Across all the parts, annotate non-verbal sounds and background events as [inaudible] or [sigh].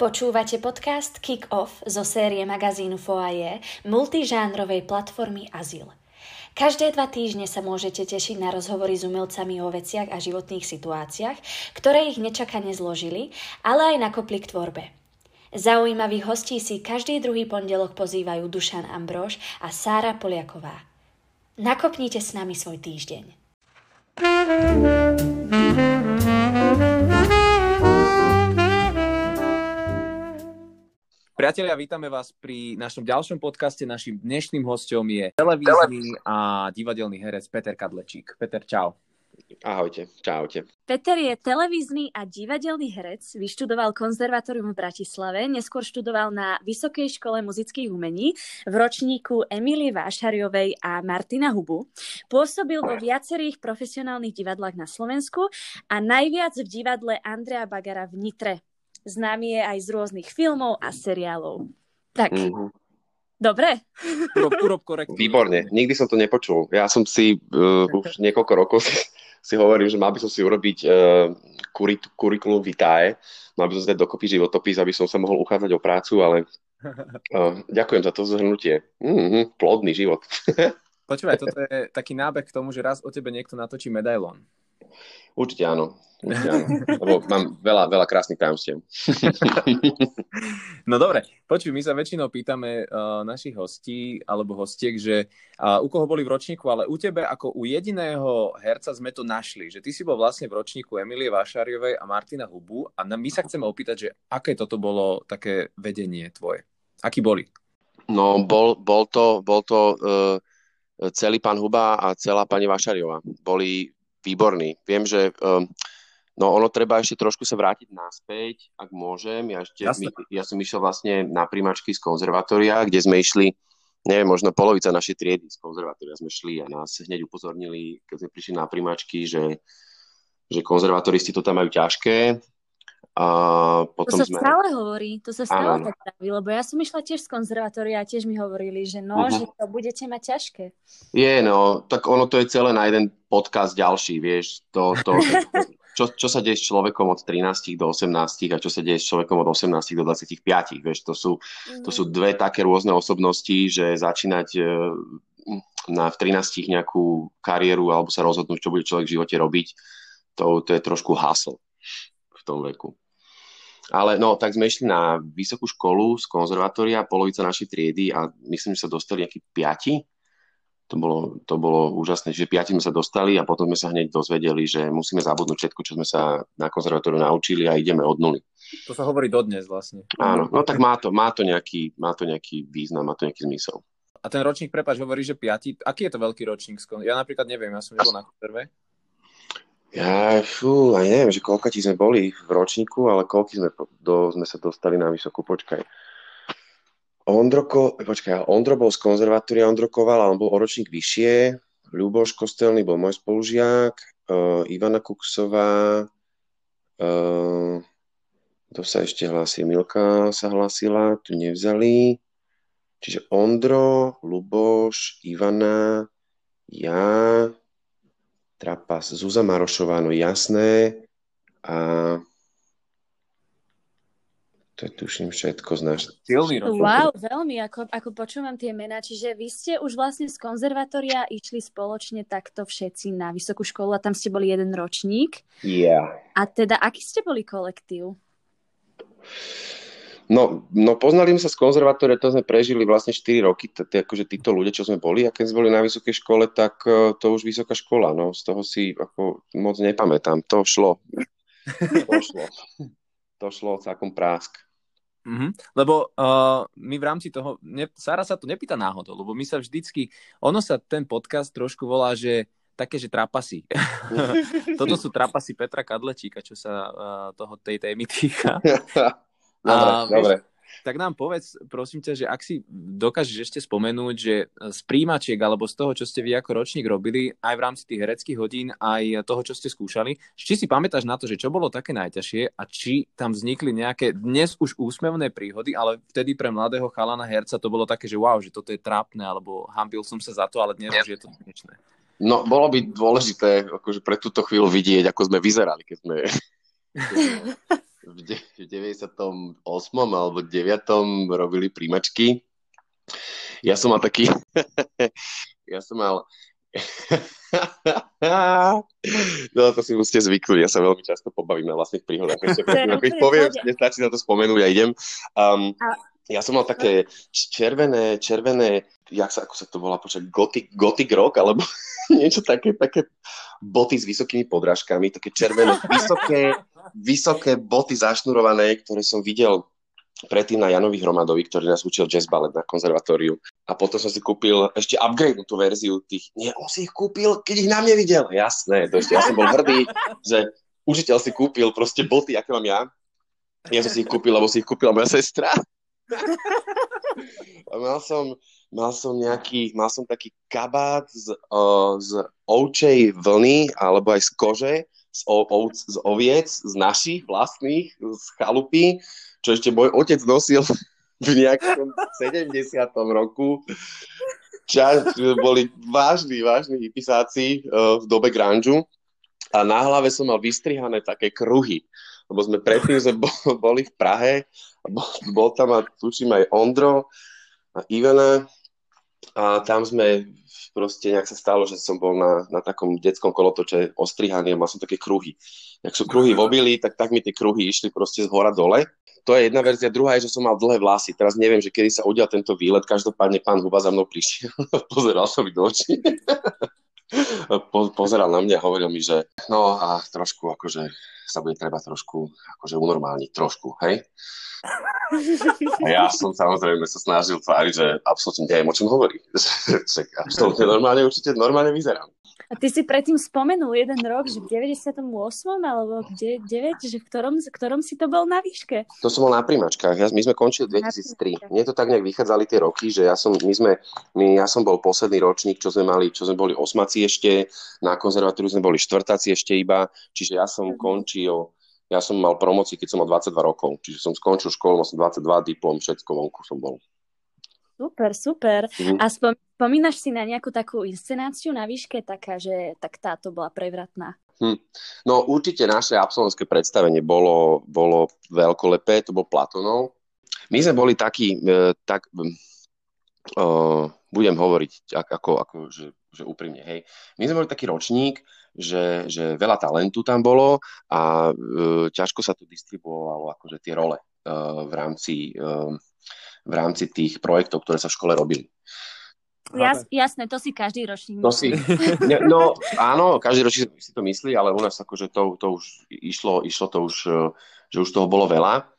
Počúvate podcast Kick Off zo série magazínu Foaje, multižánrovej platformy Azyl. Každé dva týždne sa môžete tešiť na rozhovory s umelcami o veciach a životných situáciách, ktoré ich nečakane zložili, ale aj nakopli k tvorbe. Zaujímavých hostí si každý druhý pondelok pozývajú Dušan Ambrož a Sára Poliaková. Nakopnite s nami svoj týždeň. Priatelia, vítame vás pri našom ďalšom podcaste. Našim dnešným hostom je televízny a divadelný herec Peter Kadlečík. Peter, čau. Ahojte, čaute. Peter je televízny a divadelný herec, vyštudoval konzervatórium v Bratislave, neskôr študoval na Vysokej škole muzických umení v ročníku Emílie Vášariovej a Martina Hubu. Pôsobil vo viacerých profesionálnych divadlách na Slovensku a najviac v divadle Andrea Bagara v Nitre. Známy je aj z rôznych filmov a seriálov. Tak, mm-hmm. dobre? Urob, urob korektne. Výborne, nikdy som to nepočul. Ja som si uh, už niekoľko rokov [laughs] si, si hovoril, že mal by som si urobiť uh, kurit, kurikulum vitae, mal by som si dať dokopy životopis, aby som sa mohol uchádzať o prácu, ale uh, [laughs] ďakujem za to zhrnutie. Mm-hmm, plodný život. [laughs] Počúvaj, toto je taký nábeh k tomu, že raz o tebe niekto natočí medailón. Určite áno. Určite áno. Lebo mám veľa, veľa krásnych tajomstiev. No dobre, počuj, my sa väčšinou pýtame uh, našich hostí alebo hostiek, že uh, u koho boli v ročníku, ale u tebe ako u jediného herca sme to našli, že ty si bol vlastne v ročníku Emilie Vášariovej a Martina Hubu a my sa chceme opýtať, že aké toto bolo také vedenie tvoje? Aký boli? No, bol, bol to, bol to uh, celý pán Huba a celá pani Vášariová. Boli výborný. Viem, že um, no ono treba ešte trošku sa vrátiť naspäť, ak môžem. Ja, ešte, my, ja som išiel vlastne na príjmačky z konzervatória, kde sme išli, neviem, možno polovica našej triedy z konzervatória sme šli a nás hneď upozornili, keď sme prišli na príjmačky, že, že konzervatoristi to tam majú ťažké, a potom to sa sme... stále hovorí, to sa stále ano. tak praví, lebo ja som išla tiež z konzervatória a tiež mi hovorili, že no, uh-huh. že to budete mať ťažké. Je, no, tak ono to je celé na jeden podcast ďalší, vieš, to, to, [laughs] čo, čo sa deje s človekom od 13 do 18 a čo sa deje s človekom od 18 do 25, vieš, to sú, uh-huh. to sú dve také rôzne osobnosti, že začínať e, na, v 13 nejakú kariéru alebo sa rozhodnúť, čo bude človek v živote robiť, to, to je trošku hasl tom veku. Ale no, tak sme išli na vysokú školu z konzervatória, polovica našej triedy a myslím, že sa dostali nejakí piati. To bolo, to bolo úžasné, že piati sme sa dostali a potom sme sa hneď dozvedeli, že musíme zabudnúť všetko, čo sme sa na konzervatóriu naučili a ideme od nuly. To sa hovorí dodnes vlastne. Áno, no tak má to, má to, nejaký, má to nejaký význam, má to nejaký zmysel. A ten ročník, prepač, hovorí, že piati. Aký je to veľký ročník? Ja napríklad neviem, ja som nebol na konzerve. Ja, fú, aj neviem, že koľko sme boli v ročníku, ale koľko sme, do, sme sa dostali na vysokú, počkaj. Ondroko, počkaj, Ondro bol z konzervatória, Ondrokoval, ale bol o ročník vyššie, Ľuboš Kostelný bol môj spolužiak, uh, Ivana Kuksová, uh, kto sa ešte hlási, Milka sa hlásila, tu nevzali. Čiže Ondro, Luboš, Ivana, ja, Trapas, Zuza Marošová, no jasné. A to je tuším všetko z náš. Silný Wow, veľmi, ako, ako počúvam tie mená. Čiže vy ste už vlastne z konzervatória išli spoločne takto všetci na vysokú školu a tam ste boli jeden ročník. Yeah. A teda, aký ste boli kolektív? No, no poznali sme sa z konzervatória, to sme prežili vlastne 4 roky, t- t- akože títo ľudia, čo sme boli, a keď sme boli na vysokej škole, tak uh, to už vysoká škola, no, z toho si ako moc nepamätám, to šlo. To šlo. To šlo celkom prásk. Mm-hmm. Lebo uh, my v rámci toho, ne, Sara sa to nepýta náhodou, lebo my sa vždycky, ono sa ten podcast trošku volá, že také, že trapasy. [laughs] Toto sú trapasy Petra Kadlečíka, čo sa uh, toho tej témy týka. [laughs] Dobre, a, dobre. Tak nám povedz, prosím ťa, že ak si dokážeš ešte spomenúť, že z príjmačiek alebo z toho, čo ste vy ako ročník robili, aj v rámci tých hereckých hodín, aj toho, čo ste skúšali, či si pamätáš na to, že čo bolo také najťažšie a či tam vznikli nejaké dnes už úsmevné príhody, ale vtedy pre mladého chalana herca to bolo také, že wow, že toto je trápne, alebo hambil som sa za to, ale dnes už je to dnešné. No, bolo by dôležité akože pre túto chvíľu vidieť, ako sme vyzerali, keď sme [laughs] v, de- v 98. alebo 9. robili príjmačky. Ja som mal taký... [laughs] ja som mal... [laughs] no to si musíte zvyknúť, ja sa veľmi často pobavím na vlastných príhodách. Keď [laughs] poviem, nestačí na to spomenúť a idem. Um, ja som mal také červené, červené, jak sa, ako sa to volá počať, gothic, gothic rock, alebo [laughs] niečo také, také boty s vysokými podrážkami, také červené, vysoké, vysoké boty zašnurované, ktoré som videl predtým na Janovi Hromadovi, ktorý nás učil jazz ballet na konzervatóriu. A potom som si kúpil ešte upgrade tú verziu tých... Nie, on si ich kúpil, keď ich na mne videl. Jasné, to ešte ja som bol hrdý, že učiteľ si kúpil proste boty, aké mám ja. Ja som si ich kúpil, lebo si ich kúpila moja sestra. A mal som, mal som nejaký, mal som taký kabát z, uh, z ovčej vlny, alebo aj z kože, z, o, ovc, z oviec, z našich vlastných, z chalupy, čo ešte môj otec nosil v nejakom 70. roku. Čas, boli vážni, vážni hypisáci uh, v dobe grunge a na hlave som mal vystrihané také kruhy, lebo sme predtým sme boli v Prahe bol, [laughs] bol tam a tuším aj Ondro a Ivana a tam sme proste nejak sa stalo, že som bol na, na takom detskom kolotoče ostrihaný a mal som také kruhy. Jak sú kruhy v obili, tak tak mi tie kruhy išli proste z hora dole. To je jedna verzia. Druhá je, že som mal dlhé vlasy. Teraz neviem, že kedy sa udial tento výlet. Každopádne pán Huba za mnou prišiel. [laughs] Pozeral som mi do očí. [laughs] po, pozeral na mňa a hovoril mi, že no a trošku akože sa bude treba trošku akože unormálniť, trošku, hej? A ja som samozrejme sa snažil tváriť, že absolútne neviem, o čom hovorí. Že absolútne normálne, určite normálne vyzerám. A ty si predtým spomenul jeden rok, že v 98. alebo 9, že v ktorom, v ktorom si to bol na výške? To som bol na príjmačkách. Ja, my sme končili v 2003. Mne to tak nejak vychádzali tie roky, že ja som, my sme, my, ja som bol posledný ročník, čo sme mali, čo sme boli osmaci ešte, na konzervatóriu sme boli štvrtáci ešte iba, čiže ja som mhm. končil ja som mal promocii, keď som mal 22 rokov, čiže som skončil školu, mal som 22 diplom, všetko vonku som bol. Super, super. Mm-hmm. A spomínaš si na nejakú takú inscenáciu na výške, taká, že tak táto bola prevratná? Hm. No určite naše absolventské predstavenie bolo, bolo veľkolepé, to bol Platonov. My sme boli takí, e, tak, e, budem hovoriť ako, ako že, že úprimne, hej. My sme boli taký ročník, že, že veľa talentu tam bolo a e, ťažko sa tu distribuovalo akože tie role e, v rámci, e, v rámci tých projektov, ktoré sa v škole robili. Jas, jasné, to si každý ročník myslí. To si, ne, no áno, každý ročník si to myslí, ale u nás akože to, to už išlo, išlo to už, e, že už toho bolo veľa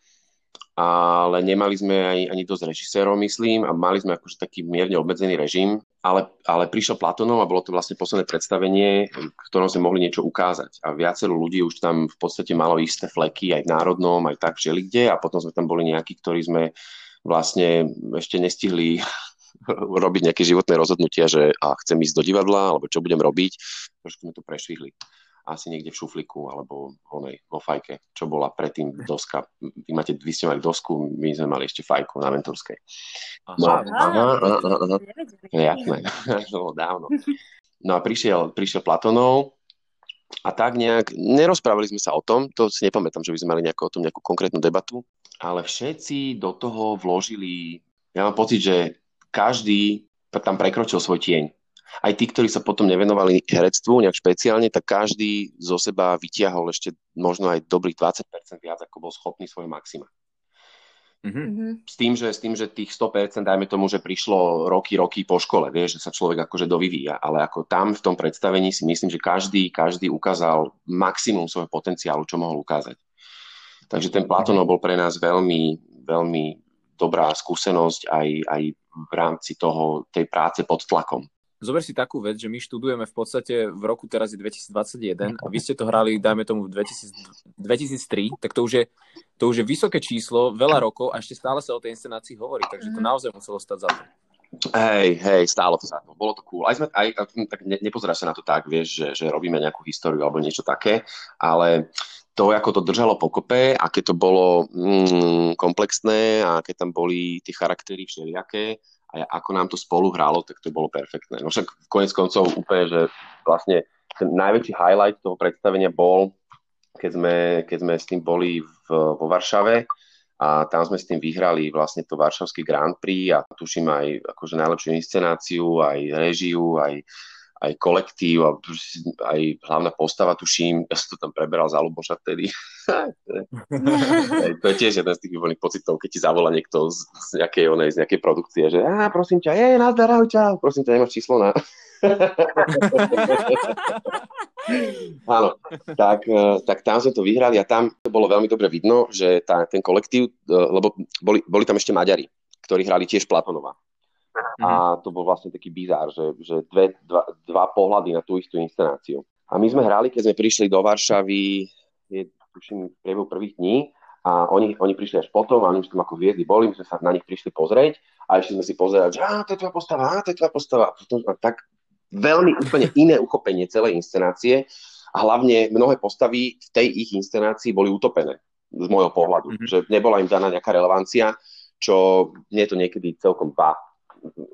ale nemali sme ani, ani dosť režisérov, myslím, a mali sme akože taký mierne obmedzený režim, ale, ale prišiel Platonov a bolo to vlastne posledné predstavenie, v ktorom sme mohli niečo ukázať. A viacero ľudí už tam v podstate malo isté fleky, aj v národnom, aj tak kde, a potom sme tam boli nejakí, ktorí sme vlastne ešte nestihli [laughs] robiť nejaké životné rozhodnutia, že a chcem ísť do divadla, alebo čo budem robiť, trošku sme to prešvihli asi niekde v šufliku alebo onej, vo fajke, čo bola predtým doska. Vy, máte, vy ste mali dosku, my sme mali ešte fajku na mentorskej. No, aha, aha, aha, aha. Jasné, to [laughs] bolo dávno. No a prišiel, prišiel Platonov a tak nejak, nerozprávali sme sa o tom, to si nepamätám, že by sme mali nejakú, o tom nejakú konkrétnu debatu, ale všetci do toho vložili, ja mám pocit, že každý tam prekročil svoj tieň aj tí, ktorí sa potom nevenovali herectvu nejak špeciálne, tak každý zo seba vytiahol ešte možno aj dobrých 20% viac, ako bol schopný svoj maxima. Mm-hmm. S, tým, že, s tým, že tých 100%, dajme tomu, že prišlo roky, roky po škole, vieš, že sa človek akože dovyvíja, ale ako tam v tom predstavení si myslím, že každý, každý ukázal maximum svojho potenciálu, čo mohol ukázať. Takže ten Platonov bol pre nás veľmi, veľmi dobrá skúsenosť aj, aj v rámci toho, tej práce pod tlakom zober si takú vec, že my študujeme v podstate v roku teraz je 2021 a vy ste to hrali, dajme tomu v 2000, 2003, tak to už, je, to už je vysoké číslo, veľa rokov a ešte stále sa o tej inscenácii hovorí, takže to mhm. naozaj muselo stať za to. Hej, hej, stálo to za to. Bolo to cool. Aj sme, aj, tak ne, nepozeráš sa na to tak, vieš, že, že robíme nejakú históriu alebo niečo také, ale to, ako to držalo pokope, aké to bolo mm, komplexné a aké tam boli tie charaktery všelijaké a ako nám to spolu hralo, tak to bolo perfektné. No však konec koncov úplne, že vlastne ten najväčší highlight toho predstavenia bol keď sme, keď sme s tým boli v, vo Varšave a tam sme s tým vyhrali vlastne to Varšavský Grand Prix a tuším aj akože najlepšiu inscenáciu, aj režiu, aj, aj kolektív a aj hlavná postava, tuším, ja som to tam preberal za Luboša vtedy. [laughs] to je tiež jeden z tých výborných pocitov, keď ti zavolá niekto z, z, nejakej, onej, z nejakej produkcie, že a prosím ťa, je, nazdar, ahoj, prosím ťa, nemáš číslo na... [laughs] Áno, tak, e, tak tam sme to vyhrali a tam to bolo veľmi dobre vidno, že tá, ten kolektív, e, lebo boli, boli tam ešte Maďari, ktorí hrali tiež Platonova. A mhm. to bol vlastne taký bizár, že, že dve, dva, dva pohľady na tú istú inscenáciu. A my sme hrali, keď sme prišli do Varšavy, je, tuším, v priebehu prvých dní, a oni, oni prišli až potom a oni už tam ako hviezdy boli, my sme sa na nich prišli pozrieť a ešte sme si pozerali, že á, to je tvoja postava, á, to je tvoja postava. A tak veľmi úplne iné uchopenie celej inscenácie a hlavne mnohé postavy v tej ich inscenácii boli utopené z môjho pohľadu, mm-hmm. že nebola im daná nejaká relevancia, čo mne to niekedy celkom vá,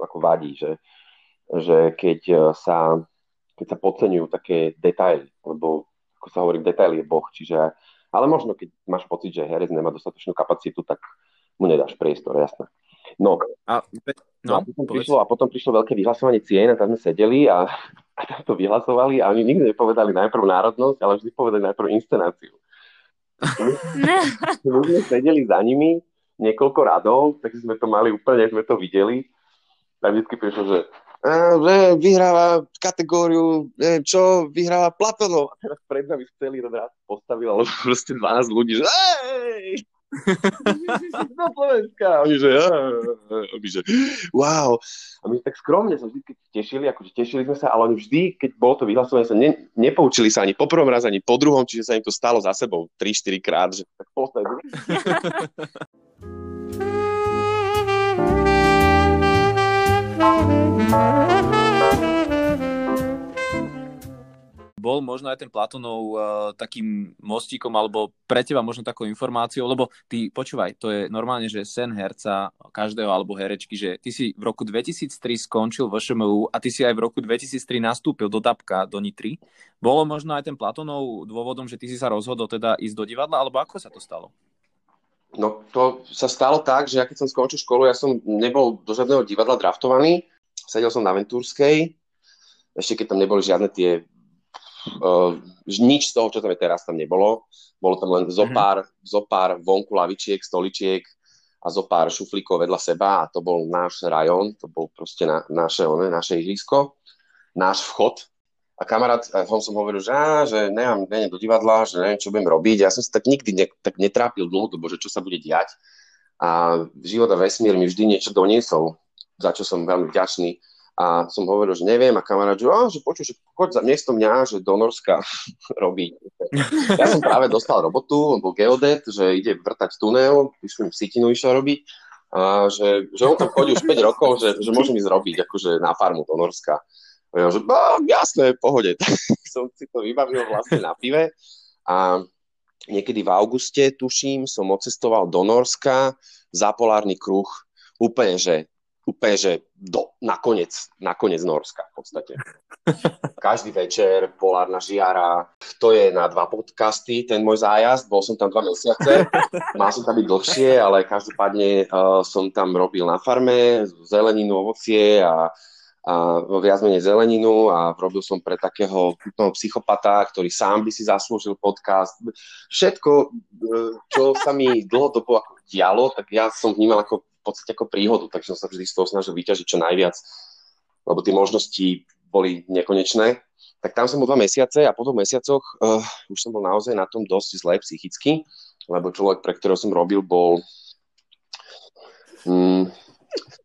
ako vadí, že, že keď e, sa, keď sa podceňujú také detaily, lebo ako sa hovorí, detail je boh, čiže ale možno, keď máš pocit, že herec nemá dostatočnú kapacitu, tak mu nedáš priestor, jasné. No, a, no, a, potom prišlo, a potom prišlo veľké vyhlasovanie cien a tam sme sedeli a, a tam to vyhlasovali a oni nikdy nepovedali najprv národnosť, ale vždy povedali najprv inscenáciu. my sme sedeli za nimi niekoľko radov, tak sme to mali úplne, sme to videli. A vždy prišlo, že že vyhráva kategóriu, neviem čo, vyhráva Platonov. A teraz pred nami celý rád postavil, ale proste 12 ľudí, že hej! [laughs] do Slovenska. A oni, že, oni, že wow. A my tak skromne sa vždy tešili, akože tešili sme sa, ale oni vždy, keď bolo to vyhlasované, sa ne, nepoučili sa ani po prvom raz, ani po druhom, čiže sa im to stalo za sebou 3-4 krát, že tak [laughs] bol možno aj ten Platonov uh, takým mostíkom alebo pre teba možno takou informáciou, lebo ty, počúvaj, to je normálne, že sen herca každého alebo herečky, že ty si v roku 2003 skončil v ŠMU a ty si aj v roku 2003 nastúpil do Dabka, do Nitry. Bolo možno aj ten Platonov dôvodom, že ty si sa rozhodol teda ísť do divadla, alebo ako sa to stalo? No to sa stalo tak, že ja keď som skončil školu, ja som nebol do žiadneho divadla draftovaný, sedel som na Ventúrskej, ešte keď tam neboli žiadne tie Uh, nič z toho, čo tam je teraz, tam nebolo. Bolo tam len zopár, mm-hmm. zopár vonku lavičiek, stoličiek a zopár šuflíkov vedľa seba a to bol náš rajón, to bol proste na, naše, one, naše ihrisko, náš vchod. A kamarát, on som hovoril, že, á, že nemám, neviem do divadla, že neviem, čo budem robiť. Ja som sa tak nikdy ne, tak netrápil dlhodobo, že čo sa bude diať. A život a vesmír mi vždy niečo doniesol, za čo som veľmi vďačný a som hovoril, že neviem a kamarát, že, že počuj, že choď za miesto mňa, že do Norska [laughs] robí. Ja som práve dostal robotu, on bol geodet, že ide vrtať tunel, myslím, Sitinu išiel robiť, a že, že on tam chodí už 5 rokov, že, že môžem ísť robiť akože na farmu do Norska. A ja, že no, jasné, pohode. [laughs] Tak som si to vybavil vlastne na pive. A niekedy v auguste, tuším, som odcestoval do Norska za polárny kruh. Úplne, že úplne, že do, nakoniec, nakoniec Norska v podstate. [laughs] Každý večer, polárna žiara, to je na dva podcasty, ten môj zájazd, bol som tam dva mesiace, mal som tam byť dlhšie, ale každopádne uh, som tam robil na farme, zeleninu, ovocie a, a viac menej zeleninu a robil som pre takého psychopata, ktorý sám by si zaslúžil podcast. Všetko, e, čo sa mi dlhodobo dialo, tak ja som vnímal ako podstate ako príhodu, takže som sa vždy z toho snažil vyťažiť čo najviac, lebo tie možnosti boli nekonečné. Tak tam som bol dva mesiace a po dvoch mesiacoch uh, už som bol naozaj na tom dosť zle psychicky, lebo človek, pre ktorého som robil, bol um,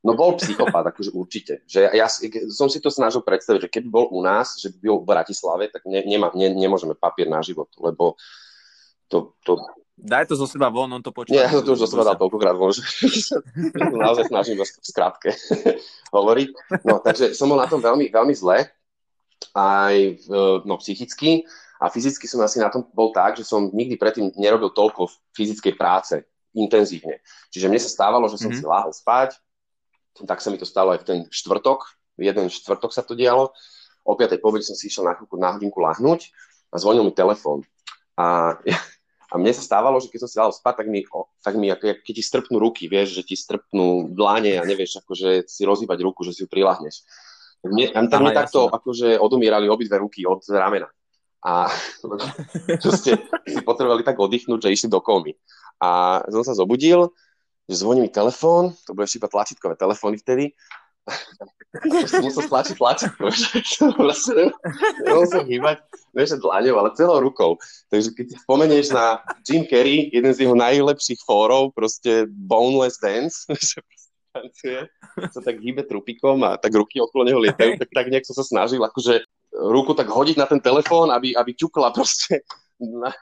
no bol psychopat, akože určite. Že ja, som si to snažil predstaviť, že keby bol u nás, že by bol v Bratislave, tak ne, nemá, ne, nemôžeme papier na život, lebo to, to, Daj to zo seba von, on to počúva. Nie, ja to už zo seba dal toľkokrát von, že [laughs] naozaj snažím v skrátke [laughs] hovoriť. No, takže som bol na tom veľmi, veľmi zle, aj no, psychicky a fyzicky som asi na tom bol tak, že som nikdy predtým nerobil toľko fyzickej práce intenzívne. Čiže mne sa stávalo, že som mm-hmm. si láhol spať, tak sa mi to stalo aj v ten štvrtok, jeden štvrtok sa to dialo, o 5. po som si išiel na chvíľku, na hodinku lahnúť a zvonil mi telefón A, a mne sa stávalo, že keď som si dal spať, tak mi, tak mi ako, keď ti strpnú ruky, vieš, že ti strpnú dlane a nevieš akože si rozhýbať ruku, že si ju prilahneš. Mne, tak mne takto akože odumírali obidve ruky od ramena. A [laughs] proste si potrebovali tak oddychnúť, že išli do komy. A som sa zobudil, že zvoní mi telefón, to bude iba tlačítkové telefóny vtedy, musel stlačiť tlačítko, vlastne nemohol hýbať, než dlaňou, ale celou rukou. Takže keď spomenieš na Jim Carrey, jeden z jeho najlepších fórov, proste Boneless Dance, [laughs] že tancuje, sa tak hýbe trupikom a tak ruky okolo neho lietajú, tak, tak nejak som sa snažil akože ruku tak hodiť na ten telefón, aby, aby ťukla proste na,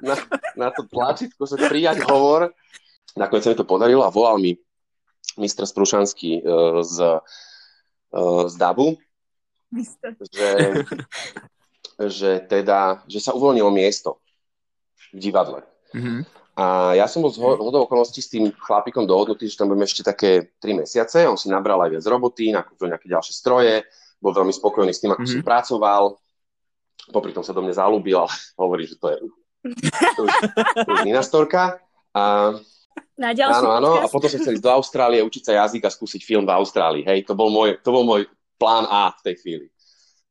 na, na to tlačítko, že prijať hovor. Nakoniec sa mi to podarilo a volal mi mistr Sprušanský uh, z, uh, z DABu, že, že teda, že sa uvoľnilo miesto v divadle. Mm-hmm. A ja som bol z hodou okolností s tým chlapikom dohodnutý, že tam budeme ešte také 3 mesiace. On si nabral aj viac roboty, nakúpil nejaké ďalšie stroje, bol veľmi spokojný s tým, ako mm-hmm. som pracoval. Popri tom sa do mňa zalúbil, ale [laughs] hovorí, že to je to už, to už iná storka. A, Na ďalší áno, áno, a potom som chcel ísť do Austrálie, učiť sa jazyk a skúsiť film v Austrálii. Hej, to bol môj, to bol môj plán A v tej chvíli.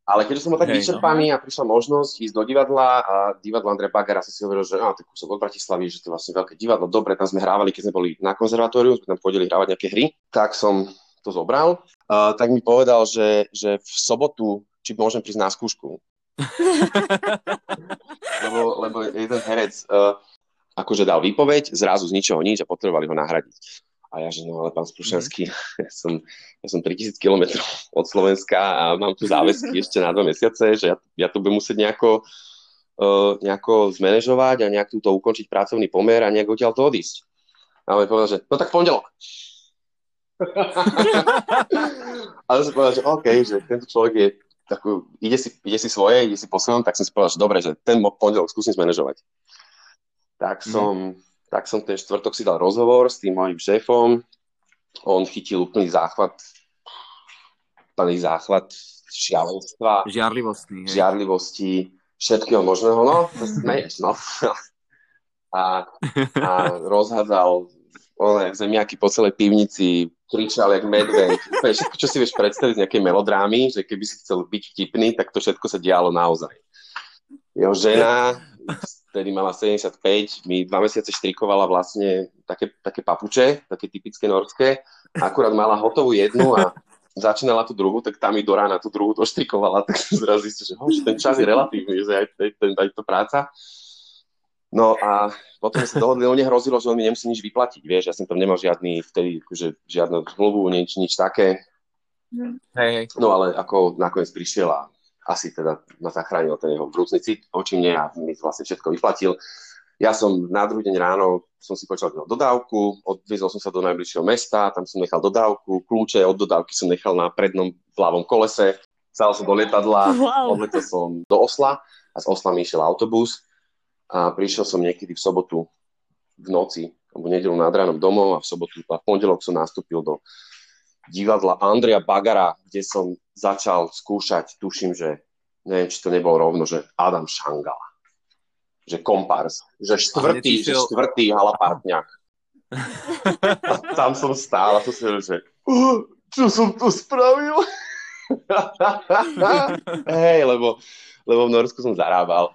Ale keďže som bol tak Hej, no. vyčerpaný no. a prišla možnosť ísť do divadla a divadlo Andrej Bagara som si hovoril, že á, tak kúsok od Bratislavy, že to je vlastne veľké divadlo, dobre, tam sme hrávali, keď sme boli na konzervatóriu, sme tam pôjdeli hrávať nejaké hry, tak som to zobral. Uh, tak mi povedal, že, že v sobotu, či môžem prísť na skúšku. [laughs] lebo, lebo jeden herec uh, akože dal výpoveď, zrazu z ničoho nič a potrebovali ho nahradiť. A ja, že no ale pán Sprušanský, mm. [laughs] ja, som, ja som 3000 km od Slovenska a mám tu záväzky [laughs] ešte na dva mesiace, že ja, ja to budem musieť nejako, uh, nejako zmanéžovať a nejak túto ukončiť pracovný pomer a nejak odtiaľ to odísť. A on mi povedal, že no tak pondelok. [laughs] a som povedal, že OK, že tento človek je takú, ide si, ide si svoje, ide si po svojom, tak som si povedal, že dobre, že ten pondelok skúsim zmanéžovať. Tak mhm. som, mm tak som ten štvrtok si dal rozhovor s tým mojim šéfom. On chytil úplný záchvat, úplný záchvat šialenstva. Žiarlivosti. Hej. Žiarlivosti, všetkého možného. No, to smeješ, no. [laughs] A, a rozhádzal one, zemiaky po celej pivnici, kričal jak medveď. Všetko, čo si vieš predstaviť z nejakej melodrámy, že keby si chcel byť vtipný, tak to všetko sa dialo naozaj. Jeho žena vtedy mala 75, mi dva mesiace štrikovala vlastne také, také papuče, také typické norské. Akurát mala hotovú jednu a začínala tú druhú, tak tam mi do rána tú druhú doštrikovala, tak som zrazu zistil, že, ho, že ten čas je relatívny, že aj, ten, aj to práca. No a potom sa dohodli, no nehrozilo, že on mi nemusí nič vyplatiť, vieš, ja som tam nemal žiadny, vtedy akože žiadnu zmluvu, nič, nič také. Hej, hej. No ale ako nakoniec prišiel a asi teda ma zachránil ten jeho vrúcný cit voči mne a mi vlastne všetko vyplatil. Ja som na druhý deň ráno som si počal dodávku, odviezol som sa do najbližšieho mesta, tam som nechal dodávku, kľúče od dodávky som nechal na prednom ľavom kolese, stal som do lietadla, wow. odletel som do Osla a z Osla mi išiel autobus a prišiel som niekedy v sobotu v noci, alebo nedelu nad ránom domov a v sobotu a v pondelok som nastúpil do divadla Andrea Bagara, kde som začal skúšať, tuším, že neviem, či to nebolo rovno, že Adam Šangala. Že kompárs. Že štvrtý, že štvrtý halapártňak. A [laughs] tam som stál a to si že uh, čo som tu spravil? [laughs] Hej, lebo, lebo v Norsku som zarábal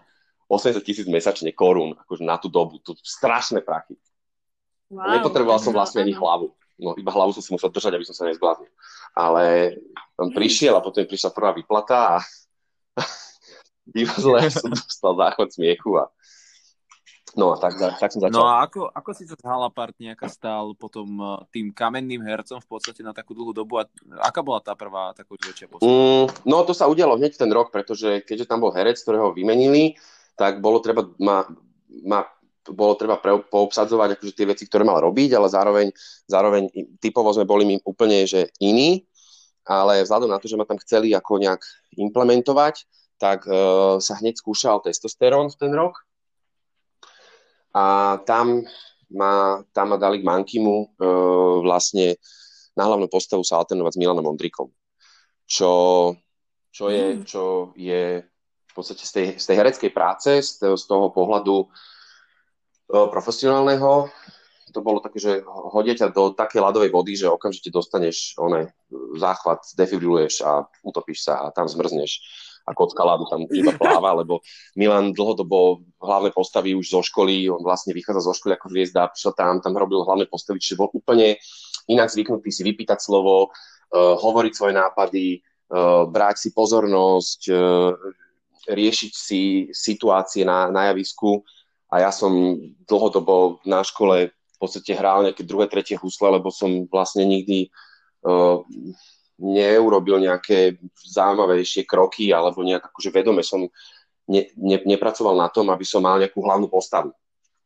80 tisíc mesačne korún, akože na tú dobu, tu strašné prachy. Wow, Nepotreboval som vlastne ani hlavu no iba hlavu som si musel držať, aby som sa nezbláznil. Ale on prišiel a potom prišla prvá vyplata a [laughs] divadle [laughs] som dostal záchod smiechu a No a tak, tak som začal. No a ako, ako si sa z Halapartniaka stal potom uh, tým kamenným hercom v podstate na takú dlhú dobu a aká bola tá prvá taká väčšia mm, No to sa udialo hneď ten rok, pretože keďže tam bol herec, ktorého vymenili, tak bolo treba ma, ma bolo treba pre, poobsadzovať akože tie veci, ktoré mal robiť, ale zároveň, zároveň typovo sme boli my úplne že iní, ale vzhľadom na to, že ma tam chceli ako nejak implementovať, tak uh, sa hneď skúšal testosterón v ten rok a tam ma, tam ma dali k Mankimu uh, vlastne na hlavnú postavu sa alternovať s Milanom Ondrikom, čo, čo, je, mm. čo je v podstate z tej, z tej hereckej práce, z, z toho pohľadu uh, profesionálneho, to bolo také, že hodia ťa do také ľadovej vody, že okamžite dostaneš one, záchvat, defibriluješ a utopíš sa a tam zmrzneš. A kocka ľadu tam iba pláva, lebo Milan dlhodobo hlavné postavy už zo školy, on vlastne vychádza zo školy ako hviezda, prišiel tam, tam robil hlavné postavy, čiže bol úplne inak zvyknutý si vypýtať slovo, uh, hovoriť svoje nápady, uh, brať si pozornosť, uh, riešiť si situácie na, na javisku a ja som dlhodobo na škole v podstate hral nejaké druhé, tretie husle, lebo som vlastne nikdy uh, neurobil nejaké zaujímavejšie kroky alebo nejak akože vedome som ne, ne, nepracoval na tom, aby som mal nejakú hlavnú postavu.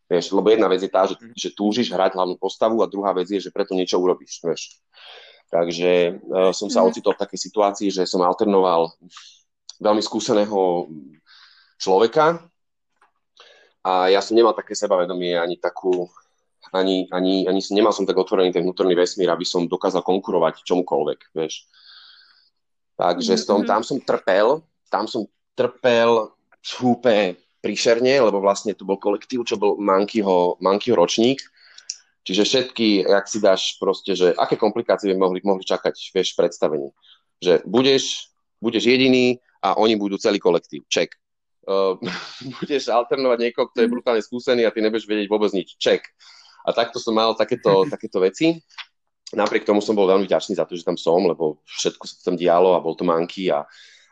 Vieš, lebo jedna vec je tá, že, mhm. že túžiš hrať hlavnú postavu a druhá vec je, že preto niečo urobíš. Vieš. Takže uh, som sa mhm. ocitol v takej situácii, že som alternoval veľmi skúseného človeka a ja som nemal také sebavedomie ani takú, ani, ani, ani nemal som tak otvorený ten vnútorný vesmír, aby som dokázal konkurovať čomukoľvek, vieš. Takže mm-hmm. mhm. tam som trpel, tam som trpel úplne príšerne, lebo vlastne to bol kolektív, čo bol Mankyho, Mankyho ročník. Čiže všetky, ak si dáš proste, že aké komplikácie by mohli, mohli čakať, vieš, v predstavení. Že budeš, budeš jediný a oni budú celý kolektív. Ček. Uh, [laughs] budeš alternovať niekoho, kto je mhm. brutálne skúsený a ty nebudeš vedieť vôbec nič. Ček. A takto som mal takéto, takéto veci. Napriek tomu som bol veľmi vďačný za to, že tam som, lebo všetko sa tam dialo a bol to manky a,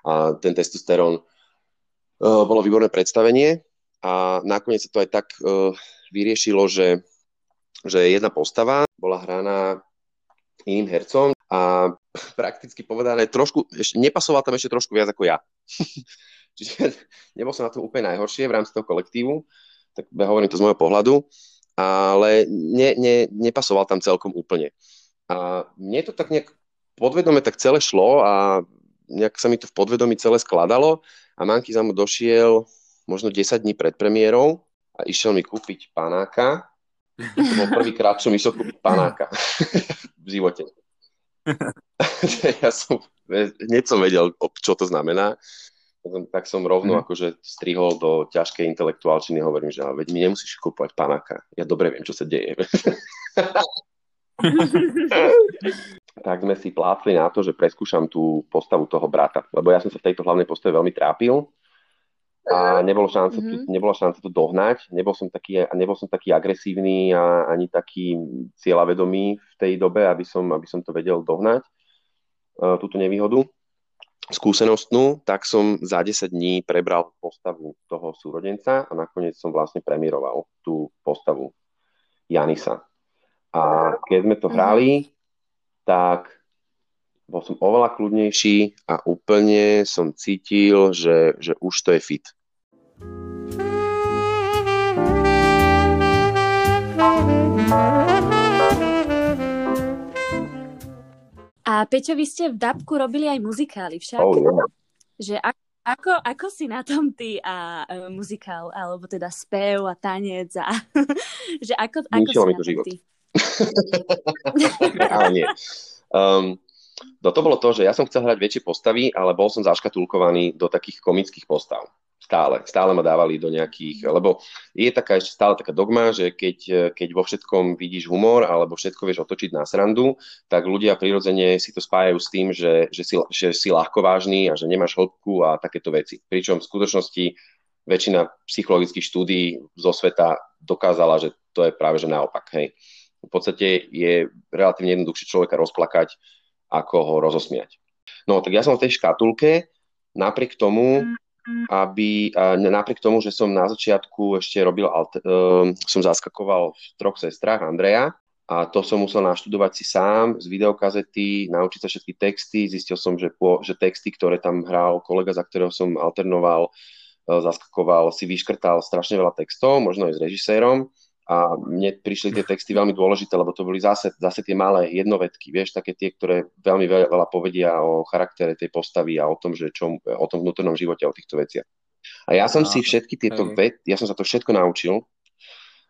a ten testosterón uh, bolo výborné predstavenie a nakoniec sa to aj tak uh, vyriešilo, že, že jedna postava bola hraná iným hercom a [laughs] prakticky povedané trošku, ešte, nepasoval tam ešte trošku viac ako ja. [laughs] Čiže [laughs] nebol som na tom úplne najhoršie v rámci toho kolektívu, tak hovorím to z môjho pohľadu ale ne, ne, nepasoval tam celkom úplne. A mne to tak nejak podvedome tak celé šlo a nejak sa mi to v podvedomí celé skladalo a Manky za mu došiel možno 10 dní pred premiérou a išiel mi kúpiť panáka. To bol prvýkrát, čo mi išiel kúpiť panáka [laughs] v živote. [laughs] ja som, hneď som vedel, čo to znamená tak som rovno mm. akože strihol do ťažkej intelektuálčiny, hovorím, že veď mi nemusíš kúpovať panáka, ja dobre viem, čo sa deje. [laughs] tak sme si plácli na to, že preskúšam tú postavu toho brata, lebo ja som sa v tejto hlavnej postave veľmi trápil a nebolo šanca, mm-hmm. tu, nebolo šanca to dohnať, nebol som taký, nebol som taký agresívny a ani taký cieľavedomý v tej dobe, aby som, aby som to vedel dohnať, uh, túto nevýhodu skúsenostnú, tak som za 10 dní prebral postavu toho súrodenca a nakoniec som vlastne premiroval tú postavu Janisa. A keď sme to mhm. hrali, tak bol som oveľa kľudnejší a úplne som cítil, že, že už to je fit. A Peťo, vy ste v Dabku robili aj muzikály však? Oh, yeah. Že ako, ako, ako si na tom ty a uh, muzikál, alebo teda spev a tanec a [laughs] že ako, ako si na tom život. ty? [laughs] ale nie. Um, no to bolo to, že ja som chcel hrať väčšie postavy, ale bol som zaškatulkovaný do takých komických postav stále, stále ma dávali do nejakých, lebo je taká ešte stále taká dogma, že keď, keď vo všetkom vidíš humor alebo všetko vieš otočiť na srandu, tak ľudia prirodzene si to spájajú s tým, že, že, si, že si ľahko vážny a že nemáš hĺbku a takéto veci. Pričom v skutočnosti väčšina psychologických štúdí zo sveta dokázala, že to je práve že naopak. Hej. V podstate je relatívne jednoduchšie človeka rozplakať, ako ho rozosmiať. No tak ja som v tej škatulke, napriek tomu aby napriek tomu, že som na začiatku ešte robil, uh, som zaskakoval v troch sestrách Andreja a to som musel naštudovať si sám z videokazety, naučiť sa všetky texty, zistil som, že, po, že texty, ktoré tam hral kolega, za ktorého som alternoval, uh, zaskakoval, si vyškrtal strašne veľa textov, možno aj s režisérom a mne prišli tie texty veľmi dôležité, lebo to boli zase, zase tie malé jednovetky, vieš, také tie, ktoré veľmi veľa povedia o charaktere tej postavy a o tom, že čo, o tom vnútornom živote, o týchto veciach. A ja som si všetky tieto veci, ja som sa to všetko naučil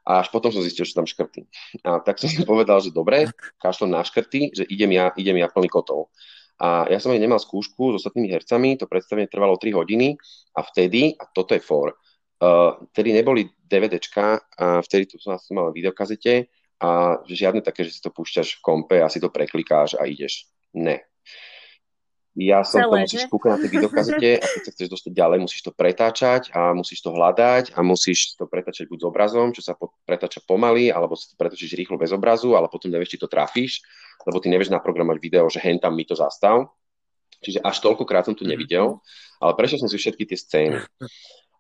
a až potom som zistil, že tam škrty. A tak som si povedal, že dobre, kašlom na škrty, že idem ja, idem ja plný kotov. A ja som aj nemal skúšku s ostatnými hercami, to predstavenie trvalo 3 hodiny a vtedy, a toto je for, uh, vtedy neboli DVDčka, a vtedy to som mal videokazete a žiadne také, že si to púšťaš v kompe a si to preklikáš a ideš. Ne. Ja som Celé, to musíš kúkať na tej videokazete a keď sa chceš dostať ďalej, musíš to pretáčať a musíš to hľadať a musíš to pretáčať buď s obrazom, čo sa pretáča pomaly, alebo si to pretáčaš rýchlo bez obrazu, ale potom nevieš, či to trafíš, lebo ty nevieš naprogramovať video, že hen tam mi to zastav. Čiže až toľkokrát som tu mhm. nevidel, ale prešiel som si všetky tie scény.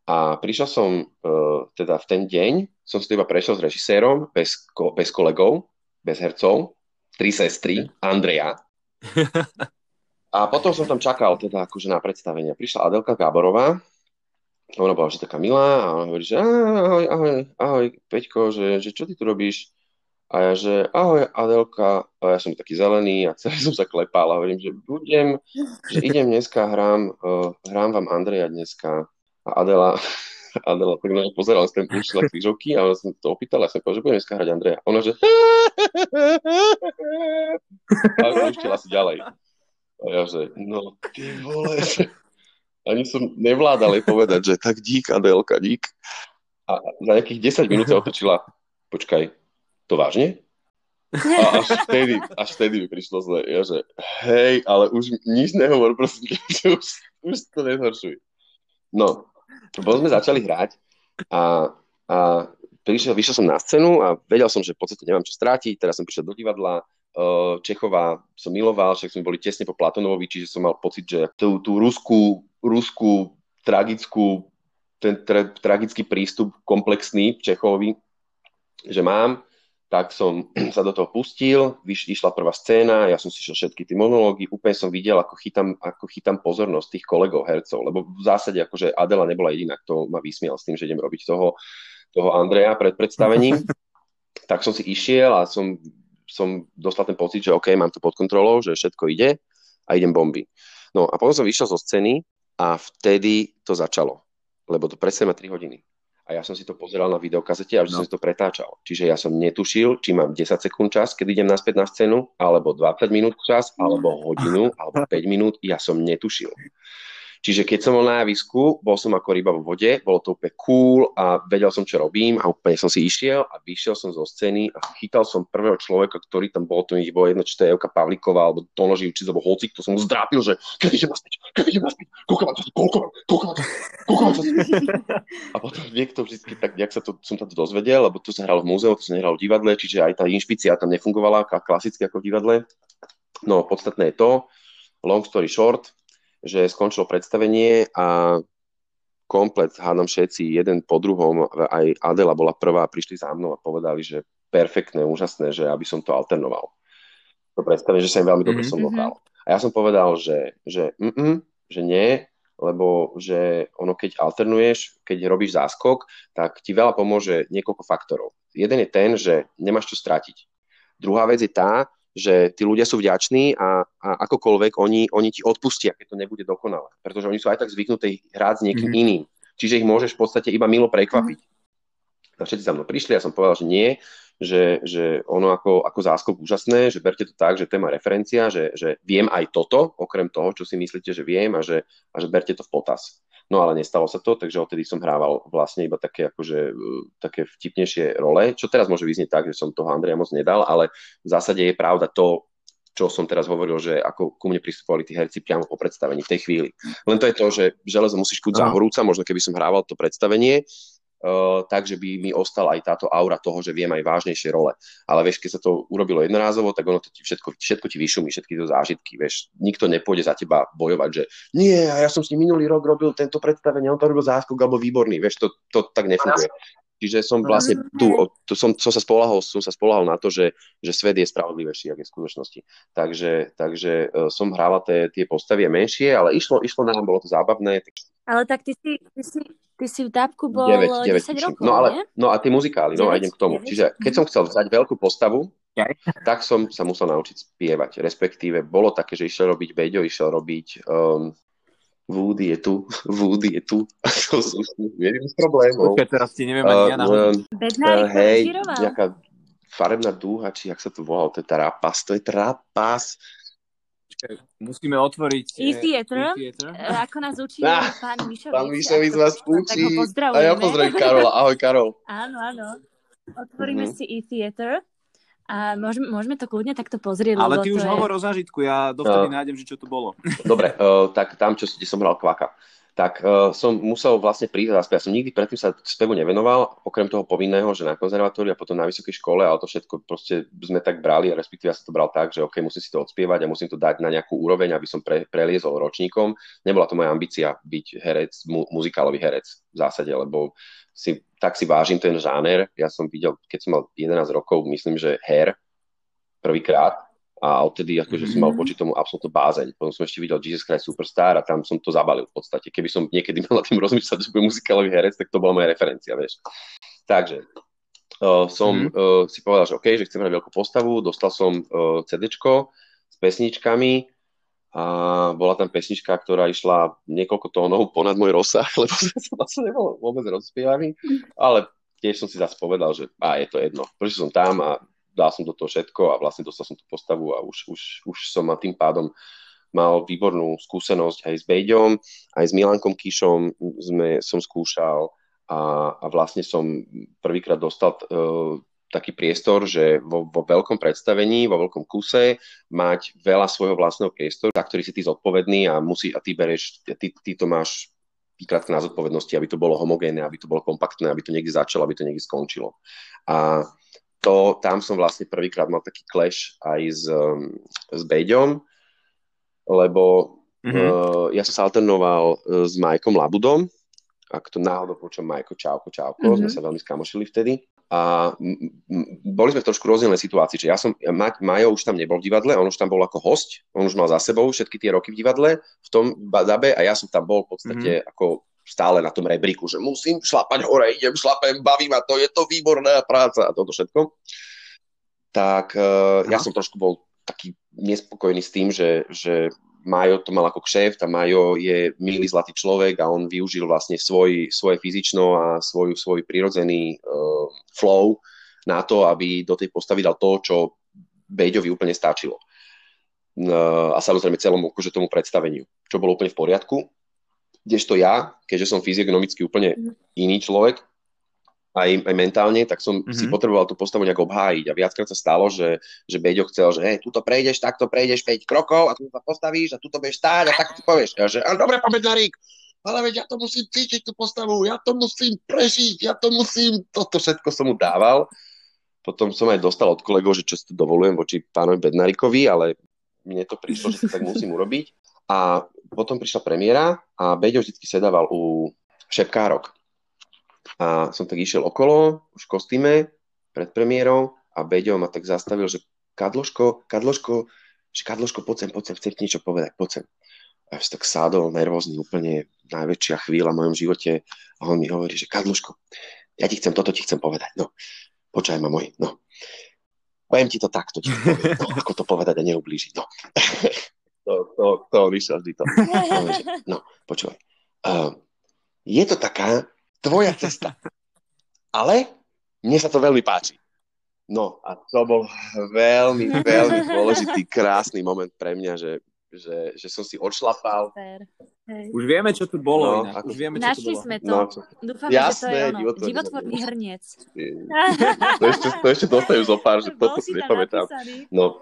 A prišiel som uh, teda v ten deň, som si to iba prešiel s režisérom, bez, ko- bez kolegov, bez hercov, tri sestry, Andreja. [laughs] A potom som tam čakal teda akože na predstavenie. Prišla Adelka Gáborová, ona bola že taká milá a ona hovorí, že ahoj, ahoj, ahoj, Peťko, že, že čo ty tu robíš? A ja, že ahoj Adelka, a ja som taký zelený a celý som sa klepal a hovorím, že budem, že idem dneska, hrám, uh, hrám vám Andreja dneska. A Adela, [laughs] Adela tak na pozerala, som tam na krížovky a ona som to opýtala, ja som povedal, že budem dneska hrať Andreja. Ona, že [laughs] a púštila si ďalej. A ja, že no ty vole, [laughs] ani som nevládal jej povedať, že tak dík Adelka, dík. A za nejakých 10 minút sa otočila, počkaj, to vážne? A až vtedy, až vtedy mi prišlo zle. Ja, že hej, ale už nič nehovor, prosím, už, už to nezhoršuj. No, potom sme začali hrať a, a prišiel, vyšiel som na scénu a vedel som, že v podstate nemám čo strátiť, teraz som prišiel do divadla, Čechova som miloval, však sme boli tesne po Platonovovi, čiže som mal pocit, že tú, tú ruskú, ruskú tragickú, ten tra, tragický prístup komplexný Čechovi, že mám, tak som [clears throat] sa do toho pustil, išla prvá scéna, ja som si šiel všetky tie monológy, úplne som videl, ako chytám, ako chytám pozornosť tých kolegov hercov, lebo v zásade akože Adela nebola jediná, kto ma vysmiel s tým, že idem robiť toho, toho Andreja pred predstavením. [laughs] tak som si išiel a som som dostal ten pocit, že OK, mám to pod kontrolou, že všetko ide a idem bomby. No a potom som vyšiel zo scény a vtedy to začalo, lebo to presne má 3 hodiny. A ja som si to pozeral na videokazete a už no. som si to pretáčal. Čiže ja som netušil, či mám 10 sekúnd čas, keď idem naspäť na scénu, alebo 20 minút čas, alebo hodinu, alebo 5 minút. Ja som netušil. Čiže keď som bol na javisku, bol som ako ryba vo vode, bolo to úplne cool a vedel som, čo robím a úplne som si išiel a vyšiel som zo scény a chytal som prvého človeka, ktorý tam bol, to mi bolo jedno, či to je Evka Pavlíková alebo Tono Živčic alebo Holcik, to som mu zdrápil, že keď idem naspäť, keď idem naspäť, koľko mám času, koľko mám, koľko mám času, koľko mám času. [laughs] A potom niekto vždy, tak nejak sa to, som to dozvedel, lebo to sa hralo v múzeu, to sa nehralo v divadle, čiže aj tá inšpícia tam nefungovala klasicky ako v divadle. No, podstatné je to, long story short, že skončilo predstavenie a komplet, hádam všetci, jeden po druhom, aj Adela bola prvá, prišli za mnou a povedali, že perfektné, úžasné, že aby som to alternoval. To predstavenie, že sa im veľmi dobre mm-hmm. som dohral. A ja som povedal, že, že, že nie, lebo že ono, keď alternuješ, keď robíš záskok, tak ti veľa pomôže niekoľko faktorov. Jeden je ten, že nemáš čo stratiť. Druhá vec je tá, že tí ľudia sú vďační a, a akokoľvek oni, oni ti odpustia, keď to nebude dokonalé. Pretože oni sú aj tak zvyknutí hrať s niekým mm-hmm. iným. Čiže ich môžeš v podstate iba milo prekvapiť. Mm-hmm. A všetci za mnou prišli, ja som povedal, že nie, že, že ono ako, ako záskok úžasné, že berte to tak, že téma referencia, že, že viem aj toto, okrem toho, čo si myslíte, že viem a že, a že berte to v potaz. No ale nestalo sa to, takže odtedy som hrával vlastne iba také, akože, e, také vtipnejšie role, čo teraz môže vyznieť tak, že som toho Andreja moc nedal, ale v zásade je pravda to, čo som teraz hovoril, že ako ku mne pristupovali tí herci priamo po predstavení v tej chvíli. Len to je to, že železo musíš kúť za horúca, možno keby som hrával to predstavenie, takže by mi ostala aj táto aura toho, že viem aj vážnejšie role. Ale vieš, keď sa to urobilo jednorázovo, tak ono to ti všetko, všetko ti vyšumí, všetky to zážitky, vieš. Nikto nepôjde za teba bojovať, že nie, a ja som s ním minulý rok robil tento predstavenie, on to robil záskok alebo výborný, vieš, to, to tak nefunguje. Čiže som vlastne tu, tu som, som, sa spolahol, som sa spolahol na to, že, že svet je spravodlivejší, ako je v skutočnosti. Takže, takže uh, som hrával tie, tie postavy menšie, ale išlo, išlo nám, bolo to zábavné. Ale tak ty si, ty si, ty si v Dábku bol 9, 9 10 rokov, no, ale, nie? no a tie muzikály, 9, no a idem k tomu. 9. Čiže keď som chcel vzať veľkú postavu, tak som sa musel naučiť spievať. Respektíve bolo také, že išiel robiť Beďo, išiel robiť um, Woody je tu, [laughs] Woody je tu. [laughs] to sú s problémov. Počkaj, teraz ti neviem ani ja na uh, uh, Hej, nejaká farebná dúha, či jak sa to volalo, to je trapas, to je trapas. Musíme otvoriť e-theater, e-theater. E, ako nás učí ah, pán Mišovic. Pán Mišovic vás učí. A ja pozdravím Karola. Ahoj, Karol. Áno, áno. Otvoríme mm-hmm. si e-theater. A môžeme, môžeme to kľudne takto pozrieť. Ale ty už je... hovor o zážitku, ja dovtedy uh, nájdem, že čo to bolo. Dobre, uh, tak tam, čo, som hral kvaka tak uh, som musel vlastne prísť zaspievať. Ja som nikdy predtým sa spevu nevenoval, okrem toho povinného, že na konzervatóriu a potom na vysokej škole, ale to všetko proste sme tak brali, a respektíve ja som to bral tak, že OK, musím si to odspievať a musím to dať na nejakú úroveň, aby som pre, preliezol ročníkom. Nebola to moja ambícia byť herec, mu, muzikálový herec v zásade, lebo si, tak si vážim ten žáner. Ja som videl, keď som mal 11 rokov, myslím, že her prvýkrát, a odtedy akože som mal mhm. voči tomu absolútnu bázeň. Potom som ešte videl Jesus Christ Superstar a tam som to zabalil v podstate. Keby som niekedy [laughs] mal na tým rozmýšľať, že budem muzikálový herec, tak to bola moja referencia, vieš. Takže uh, som uh, si povedal, že OK, že chcem hrať veľkú postavu, dostal som uh, CDčko s pesničkami a bola tam pesnička, ktorá išla niekoľko tónov ponad môj rozsah, [laughs] lebo som vlastne nebol vôbec rozspievaný, ale tiež som si zase povedal, že a je to jedno. Prišiel som tam a dal som do toho všetko a vlastne dostal som tú postavu a už, už, už som ma tým pádom mal výbornú skúsenosť aj s Bejďom, aj s Milankom Kišom sme, som skúšal a, a vlastne som prvýkrát dostal uh, taký priestor, že vo, vo veľkom predstavení, vo veľkom kuse mať veľa svojho vlastného priestoru, za ktorý si ty zodpovedný a, musí, a ty bereš, ty, ty to máš krátke na zodpovednosti, aby to bolo homogénne, aby to bolo kompaktné, aby to niekde začalo, aby to niekde skončilo. A to, tam som vlastne prvýkrát mal taký clash aj s, um, s Beďom, lebo mm-hmm. uh, ja som sa alternoval uh, s Majkom Labudom, ak to náhodou počujem Majko, čauko, čauko, mm-hmm. sme sa veľmi skamošili vtedy. A m- m- boli sme v trošku rozdielnej situácii, že ja som, ja, Majo už tam nebol v divadle, on už tam bol ako host, on už mal za sebou všetky tie roky v divadle, v tom dabe a ja som tam bol v podstate mm-hmm. ako stále na tom rebríku, že musím šlapať hore, idem, šlapem, baví ma to, je to výborná práca a toto všetko. Tak uh, ja som trošku bol taký nespokojný s tým, že, že Majo to mal ako kšeft a Majo je milý zlatý človek a on využil vlastne svoj, svoje fyzično a svoj, svoj prirodzený uh, flow na to, aby do tej postavy dal to, čo Beďovi úplne stačilo. Uh, a samozrejme celomu akože tomu predstaveniu, čo bolo úplne v poriadku kdežto ja, keďže som fyziognomicky úplne mhm. iný človek, aj, aj mentálne, tak som mm-hmm. si potreboval tú postavu nejak obhájiť. A viackrát sa stalo, že, že Beďo chcel, že hej, tuto prejdeš, takto prejdeš 5 krokov a tu sa postavíš a tuto budeš stáť a tak ti povieš. A že, a dobre, pamätlarík, ale veď ja to musím cítiť, tú postavu, ja to musím prežiť, ja to musím, toto všetko som mu dával. Potom som aj dostal od kolegov, že čo si to dovolujem voči pánovi Bednarikovi, ale mne to prišlo, že to tak musím urobiť. A potom prišla premiéra a Beďo vždy sedával u šepkárok. A som tak išiel okolo, už v kostýme, pred premiérou a Beďo ma tak zastavil, že Kadloško, Kadloško, že Kadloško, poď sem, poď sem, chcem niečo povedať, poď sem. A ja tak sádol, nervózny, úplne najväčšia chvíľa v mojom živote a on mi hovorí, že Kadloško, ja ti chcem, toto ti chcem povedať, no, počaj ma môj, no. Poviem ti to takto, ti to poviem, no, ako to povedať a neublížiť, no. [laughs] to, to, to vyšiel vždy to. [laughs] No, počúvaj. Uh, je to taká tvoja cesta. Ale mne sa to veľmi páči. No a to bol veľmi, veľmi dôležitý, krásny moment pre mňa, že, že, že som si odšlapal. Už vieme, čo tu bolo. No, ako... Už vieme, čo Našli tu bolo. sme to. No, Dúfam, Jasné, že to je ono. Životvorný hrniec. To ešte, to ešte dostajú zo pár, že [laughs] toto si nepamätám. No,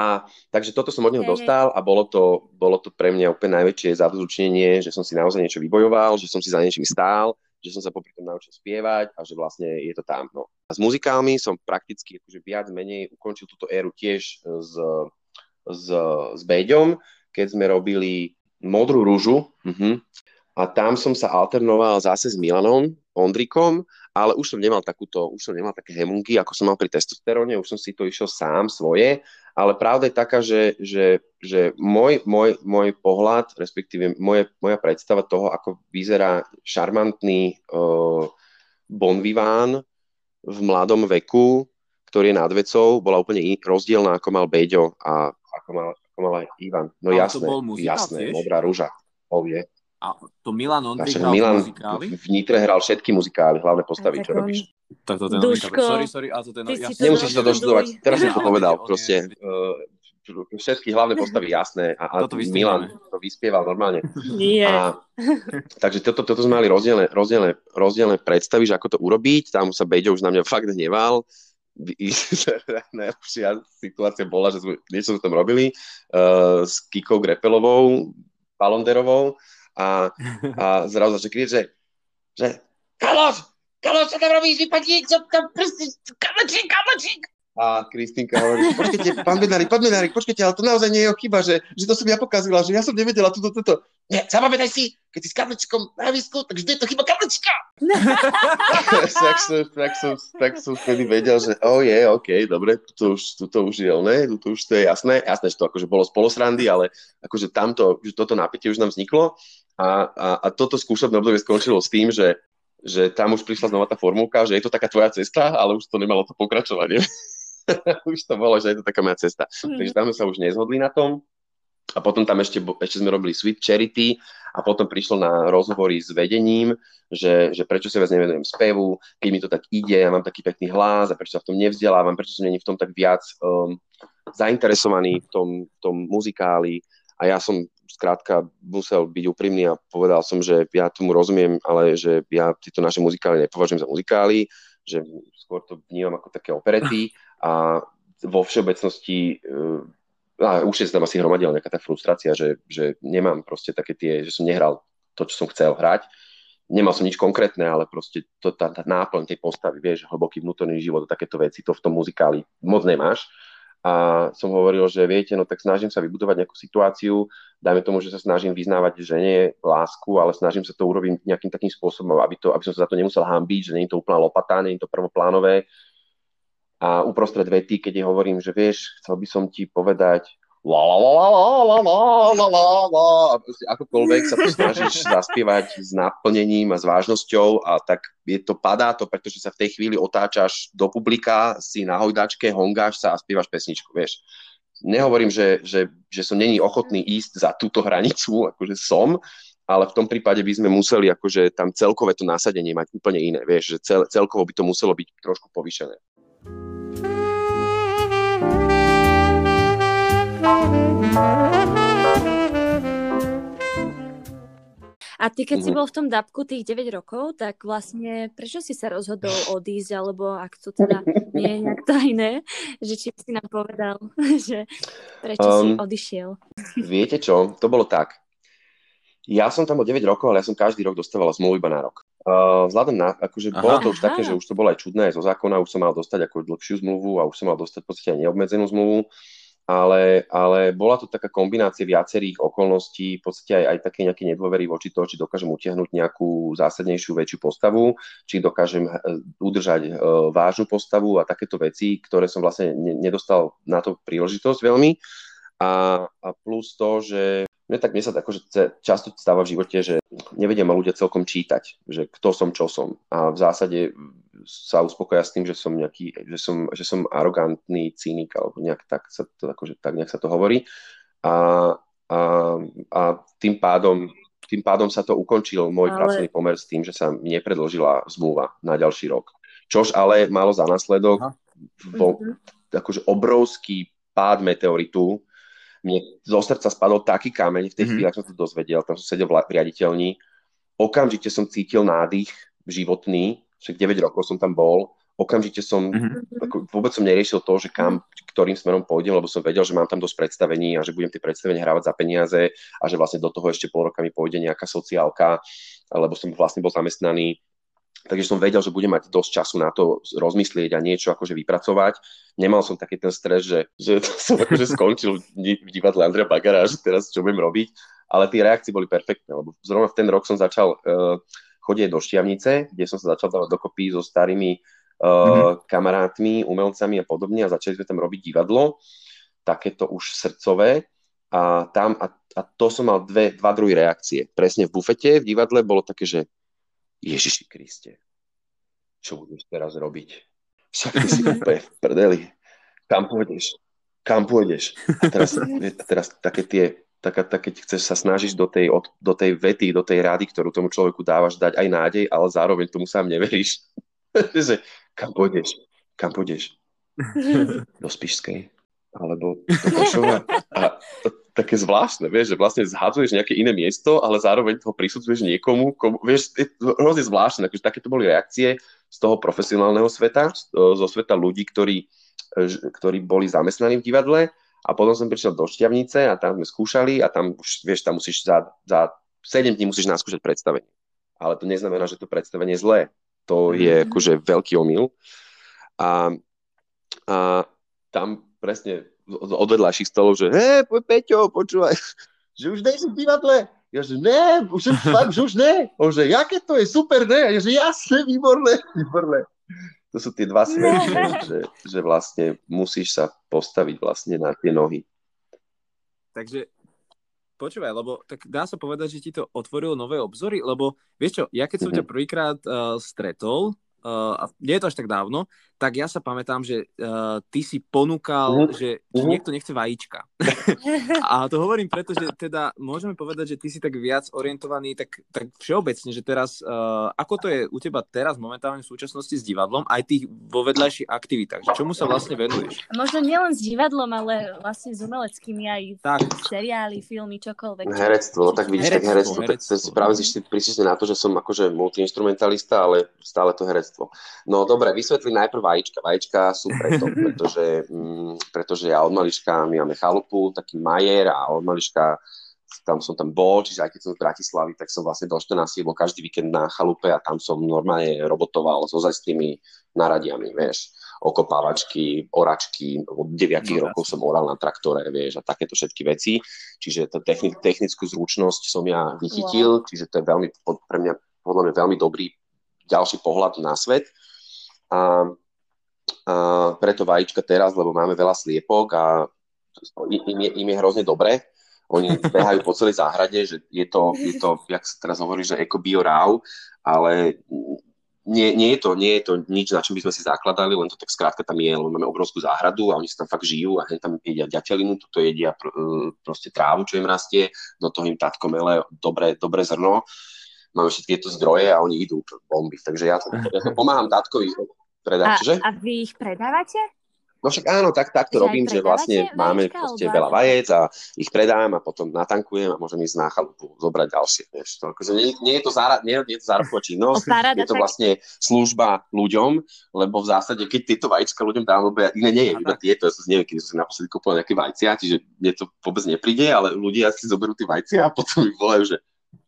a takže toto som od neho dostal a bolo to, bolo to pre mňa úplne najväčšie zadozučnenie, že som si naozaj niečo vybojoval, že som si za niečím stál, že som sa popri tom naučil spievať a že vlastne je to tam. No. A s muzikálmi som prakticky akože viac menej ukončil túto éru tiež s, s, s Beďom, keď sme robili Modrú rúžu uh-huh. a tam som sa alternoval zase s Milanom Ondrikom, ale už som nemal takúto, už som nemal také hemunky, ako som mal pri testosteróne, už som si to išiel sám svoje ale pravda je taká, že, že, že môj, môj, môj pohľad, respektíve moje, moja predstava toho, ako vyzerá šarmantný uh, bon vivant v mladom veku, ktorý je nad vecou, bola úplne rozdielna, ako mal Beďo a ako mal, ako mal aj Ivan. No Ale jasné, jasné, modrá rúža, povie. A to Milan Ondrik hral Milan muzikály? v Nitre hral všetky muzikály, hlavné postavy, čo robíš. Tak to ten Duško, sorry, sorry, a to ten... Ja... Nemusíš to doštudovať, teraz som to [laughs] povedal, proste. Uh, všetky hlavné postavy jasné a, a Milan to vyspieval normálne. Nie. A, takže toto, toto sme mali rozdielne, rozdielne, rozdielne predstavy, že ako to urobiť. Tam sa Beďo už na mňa fakt hneval. [laughs] Najlepšia situácia bola, že sme niečo sme tam robili uh, s Kikou Grepelovou, Palonderovou a, a zrazu začne kriť, že, že Kaloš, Kaloš, čo tam robíš, vypadí, čo tam prsty, kamočík, kamočík. A Kristýnka hovorí, počkajte, pán Bednárik, pán Bednárik, počkajte, ale to naozaj nie je jeho chyba, že, že to som ja pokazila, že ja som nevedela toto, toto. Nie, zapamätaj si, keď si s kablčkom na výsku, tak vždy je to chyba kablčka. [laughs] tak, som, tak, som, tak som vtedy vedel, že oh je, yeah, OK, dobre, to už, to už je oné, to už to je jasné. Jasné, že to akože bolo spolosrandy, ale akože tamto, že toto napätie už nám vzniklo. A, a, a toto skúšobné obdobie skončilo s tým, že že tam už prišla znova tá formulka, že je to taká tvoja cesta, ale už to nemalo to pokračovanie. [laughs] už to bolo, že je to taká moja cesta. Mm. Takže tam sme sa už nezhodli na tom. A potom tam ešte, ešte sme robili Sweet Charity a potom prišlo na rozhovory s vedením, že, že prečo sa viac nevenujem spevu, keď mi to tak ide, ja mám taký pekný hlas a prečo sa v tom nevzdelávam, prečo som není v tom tak viac um, zainteresovaný v tom, v tom muzikáli. A ja som skrátka musel byť úprimný a povedal som, že ja tomu rozumiem, ale že ja tieto naše muzikály nepovažujem za muzikály, že skôr to vnímam ako také operety a vo všeobecnosti uh, a už je tam asi hromadila nejaká tá frustrácia, že, že nemám proste také tie, že som nehral to, čo som chcel hrať. Nemal som nič konkrétne, ale proste to, tá, tá náplň tej postavy, vieš, hlboký vnútorný život a takéto veci, to v tom muzikáli moc nemáš. A som hovoril, že viete, no tak snažím sa vybudovať nejakú situáciu, dajme tomu, že sa snažím vyznávať žene lásku, ale snažím sa to urobiť nejakým takým spôsobom, aby, to, aby som sa za to nemusel hambiť, že nie je to úplná lopata, nie je to prvoplánové, a uprostred vety, keď je hovorím, že vieš, chcel by som ti povedať la la la la la la la la la a proste akokoľvek sa to snažíš [laughs] zaspievať s naplnením a s vážnosťou a tak je to, padá to, pretože sa v tej chvíli otáčaš do publika, si na hojdačke, hongáš sa a spievaš pesničku, vieš. Nehovorím, že, že, že som není ochotný ísť za túto hranicu, akože som, ale v tom prípade by sme museli akože tam celkové to nasadenie mať úplne iné, vieš, že cel, celkovo by to muselo byť trošku povýšené. A ty, keď mm-hmm. si mhm. bol v tom dabku tých 9 rokov, tak vlastne prečo si sa rozhodol [laughs] odísť, alebo ak to teda nie je nejak tajné, že či si nám povedal, [laughs] že prečo um, si odišiel? [laughs] Viete čo, to bolo tak. Ja som tam o 9 rokov, ale ja som každý rok dostával zmluvu iba na rok. Uh, vzhľadom na, akože Aha. bolo to už Aha. také, že už to bolo aj čudné aj zo zákona, už som mal dostať ako dlhšiu zmluvu a už som mal dostať v podstate aj neobmedzenú zmluvu ale, ale bola to taká kombinácia viacerých okolností, v podstate aj, aj také nejaké nedôvery voči toho, či dokážem utiahnuť nejakú zásadnejšiu, väčšiu postavu, či dokážem eh, udržať uh, vážnu postavu a takéto veci, ktoré som vlastne ne, nedostal na to príležitosť veľmi. A, a plus to, že mne tak mne sa akože často stáva v živote, že nevedia ma ľudia celkom čítať, že kto som, čo som. A v zásade sa uspokoja s tým, že som nejaký, že som, že som arogantný cynik, alebo nejak tak, sa to, akože, tak nejak sa to hovorí. A, a, a tým pádom tým pádom sa to ukončil môj ale... pracovný pomer s tým, že sa nepredložila zmluva na ďalší rok. Čož ale malo za následok vo, mm-hmm. akože obrovský pád meteoritu, mne zo srdca spadol taký kameň v tej mm-hmm. chvíli, ak som to dozvedel, tam som sedel v riaditeľni, okamžite som cítil nádych životný, však 9 rokov som tam bol, okamžite som, mm-hmm. ako, vôbec som neriešil to, že kam, ktorým smerom pôjdem, lebo som vedel, že mám tam dosť predstavení a že budem tie predstavenia hrávať za peniaze a že vlastne do toho ešte pol roka mi pôjde nejaká sociálka, lebo som vlastne bol zamestnaný Takže som vedel, že budem mať dosť času na to rozmyslieť a niečo akože vypracovať. Nemal som taký ten stres, že, že [laughs] som akože skončil v divadle Andrea Bagara, že teraz čo budem robiť. Ale tie reakcie boli perfektné, lebo zrovna v ten rok som začal uh, chodiť do Štiavnice, kde som sa začal dávať dokopy so starými uh, mm-hmm. kamarátmi, umelcami a podobne a začali sme tam robiť divadlo, takéto už srdcové a tam, a, a to som mal dve, dva druhy reakcie. Presne v bufete v divadle bolo také, že Ježiši Kriste, čo budeš teraz robiť? Však ty si úplne v prdeli. Kam pôjdeš? Kam pôjdeš? A teraz, a [laughs] teraz také tie, taká, tak, keď chceš sa snažiť do tej, od, do tej vety, do tej rady, ktorú tomu človeku dávaš, dať aj nádej, ale zároveň tomu sám neveríš. [laughs] kam pôjdeš? Kam pôjdeš? [laughs] Do Spišskej. alebo Tomášova. A to, také zvláštne, vieš, že vlastne zhadzuješ nejaké iné miesto, ale zároveň toho prisudzuješ niekomu, komu, vieš, je to hrozne zvláštne, akože takéto boli reakcie z toho profesionálneho sveta, zo sveta ľudí, ktorí, ktorí boli zamestnaní v divadle a potom som prišiel do Šťavnice a tam sme skúšali a tam už, vieš, tam musíš za, za 7 dní musíš naskúšať predstavenie. Ale to neznamená, že to predstavenie je zlé. To je mm. akože veľký omyl. A, a tam presne od vedľajších stolov, že hej, Peťo, počúvaj, [laughs] že už nejsi v divadle. Ja že ne, už, fakt, že už ne. On že, jaké to je, super, ne? Ja že jasne, výborné, [laughs] výborné. To sú tie dva svety, [laughs] že, že vlastne musíš sa postaviť vlastne na tie nohy. Takže počúvaj, lebo tak dá sa povedať, že ti to otvorilo nové obzory, lebo vieš čo, ja keď som mm-hmm. ťa prvýkrát uh, stretol, uh, nie je to až tak dávno, tak ja sa pamätám, že uh, ty si ponúkal, uh-huh. že, že uh-huh. niekto nechce vajíčka. [laughs] a to hovorím preto, že teda môžeme povedať, že ty si tak viac orientovaný tak, tak všeobecne, že teraz, uh, ako to je u teba teraz momentálne v súčasnosti s divadlom, aj tých vo vedľajších aktivitách, že čomu sa vlastne venuješ? Možno nielen s divadlom, ale vlastne s umeleckými aj tak. seriály, filmy, čokoľvek. Herectvo, no tak vidíš, herectvo, tak herectvo, herectvo. tak práve si prišli na to, že som akože multiinstrumentalista, ale stále to herectvo. No dobre, vysvetli najprv vajíčka. Vajíčka sú preto, [laughs] pretože, mm, pretože ja od malička, my máme chalupu, taký majer a od malička tam som tam bol, čiže aj keď som z Bratislavy, tak som vlastne do 14 bol každý víkend na chalupe a tam som normálne robotoval so tými naradiami, vieš, okopávačky, oračky, od 9 no, rokov som oral na traktore, vieš, a takéto všetky veci, čiže tú techni- technickú zručnosť som ja vychytil, wow. čiže to je veľmi, pre mňa podľa mňa veľmi dobrý ďalší pohľad na svet. A a preto vajíčka teraz, lebo máme veľa sliepok a im je, im je hrozne dobre. Oni behajú po celej záhrade, že je to, je to jak sa teraz hovorí, že eko bio raw, ale nie, nie, je to, nie je to nič, na čom by sme si zakladali, len to tak skrátka tam je, lebo máme obrovskú záhradu a oni sa tam fakt žijú a tam jedia ďatelinu, toto jedia pr- e, proste trávu, čo im rastie, do toho im tatko mele dobré, dobré zrno. Máme všetky tieto zdroje a oni idú bomby. Takže ja, to, ja to pomáham tatkovi predávať, a, A vy ich predávate? No však áno, tak, tak to že robím, že vlastne máme proste veľa vajec a ich predám a potom natankujem a môžem ísť na chalupu zobrať ďalšie. Vieš. To, akože nie, nie, je to zára, nie, nie je to zárobková činnosť, je to vlastne služba ľuďom, lebo v zásade, keď tieto vaječka ľuďom dám, lebo ja, iné nie je, iba tieto, ja som neviem, kedy som si naposledy kúpil nejaké vajcia, čiže mne to vôbec nepríde, ale ľudia si zoberú tie vajcia a potom mi volajú, že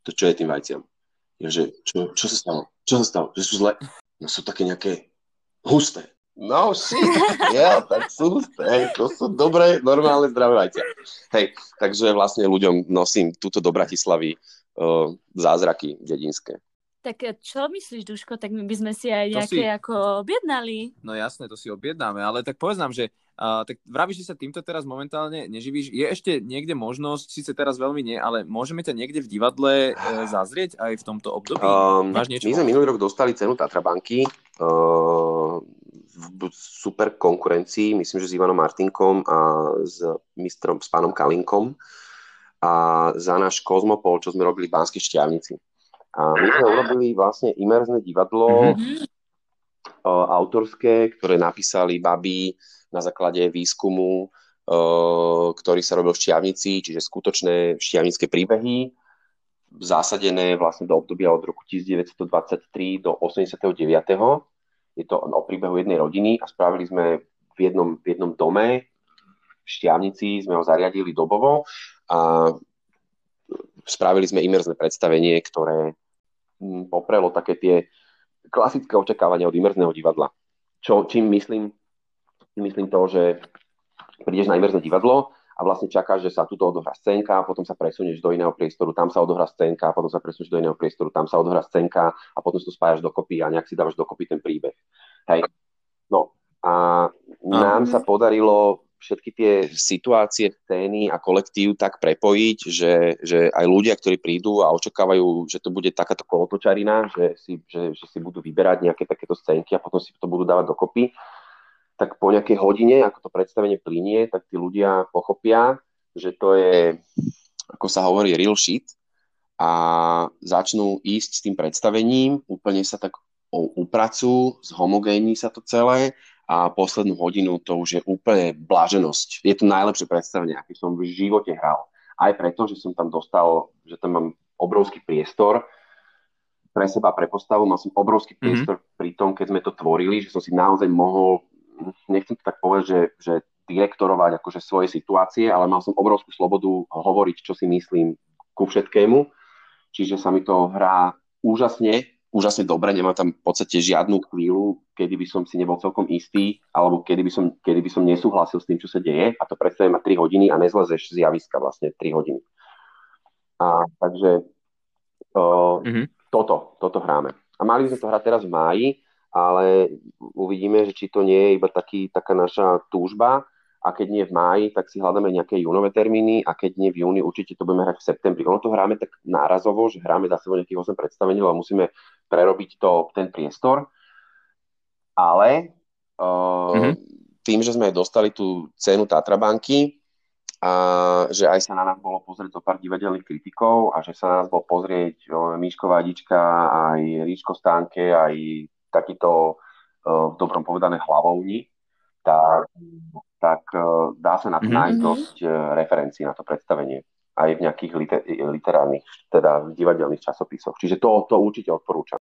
to čo je tým vajciam? Ja, že čo, čo sa stalo? Čo sa stalo? Že sú zle? No sú také nejaké husté. No shit, yeah, tak sú husté, to sú dobré, normálne zdravé. Hej, takže vlastne ľuďom nosím túto do Bratislavy uh, zázraky dedinské. Tak eh, čo myslíš, Duško, tak my by sme si aj nejaké si... ako objednali. No jasné, to si objednáme, ale tak povedz nám, že uh, tak vravíš, že sa týmto teraz momentálne neživíš. Je ešte niekde možnosť, síce teraz veľmi nie, ale môžeme ťa niekde v divadle uh, zazrieť aj v tomto období? Um, Máš niečo? My sme minulý rok dostali cenu Tatra banky. Uh, v super konkurencii, myslím, že s Ivanom Martinkom a s mistrom, s pánom Kalinkom a za náš Kozmopol, čo sme robili v Banskej šťavnici. A my sme urobili vlastne imerzné divadlo mm-hmm. uh, autorské, ktoré napísali baby na základe výskumu, uh, ktorý sa robil v Šťavnici, čiže skutočné šťavnické príbehy, zásadené vlastne do obdobia od roku 1923 do 89 je to o príbehu jednej rodiny a spravili sme v jednom, v jednom dome v Šťavnici, sme ho zariadili dobovo a spravili sme imerzné predstavenie, ktoré poprelo také tie klasické očakávania od imerzného divadla. Čo, čím myslím, myslím to, že prídeš na imerzné divadlo a vlastne čakáš, že sa tuto odohrá scénka, potom sa presunieš do iného priestoru, tam sa odohrá scénka, potom sa presunieš do iného priestoru, tam sa odohrá scénka a potom si to spájaš dokopy a nejak si dávaš dokopy ten príbeh. Hej. No a nám sa podarilo všetky tie situácie, scény a kolektív tak prepojiť, že, že aj ľudia, ktorí prídu a očakávajú, že to bude takáto kolotočarina, že si, že, že si budú vyberať nejaké takéto scénky a potom si to budú dávať dokopy, tak po nejakej hodine, ako to predstavenie plinie, tak tí ľudia pochopia, že to je, ako sa hovorí, real shit a začnú ísť s tým predstavením, úplne sa tak upracujú, zhomogénni sa to celé a poslednú hodinu to už je úplne bláženosť. Je to najlepšie predstavenie, aké som v živote hral. Aj preto, že som tam dostal, že tam mám obrovský priestor pre seba, pre postavu, mal som obrovský mhm. priestor mm-hmm. pri tom, keď sme to tvorili, že som si naozaj mohol, nechcem to tak povedať, že, že direktorovať akože svoje situácie, ale mal som obrovskú slobodu hovoriť, čo si myslím ku všetkému. Čiže sa mi to hrá úžasne úžasne dobre, nemám tam v podstate žiadnu chvíľu, kedy by som si nebol celkom istý, alebo kedy by som, kedy by som nesúhlasil s tým, čo sa deje. A to predstavuje ma 3 hodiny a nezlezeš z javiska vlastne 3 hodiny. A takže uh, mm-hmm. toto, toto hráme. A mali by sme to hrať teraz v máji, ale uvidíme, že či to nie je iba taký, taká naša túžba, a keď nie v máji, tak si hľadáme nejaké júnové termíny a keď nie v júni, určite to budeme hrať v septembri. Ono to hráme tak nárazovo, že hráme za sebou nejakých 8 predstavení, ale musíme prerobiť to, ten priestor. Ale uh, mm-hmm. tým, že sme dostali tú cenu Tatrabanky a že aj sa na nás bolo pozrieť zo pár divadelných kritikov a že sa na nás bol pozrieť uh, Miško Vadička, aj Ríško Stánke, aj takýto uh, v dobrom povedané hlavovní, tak tak uh, dá sa na to mm-hmm. nájsť mhm. dosť uh, referencií na to predstavenie aj v nejakých liter- literárnych, teda v divadelných časopisoch. Čiže to, to určite odporúčam.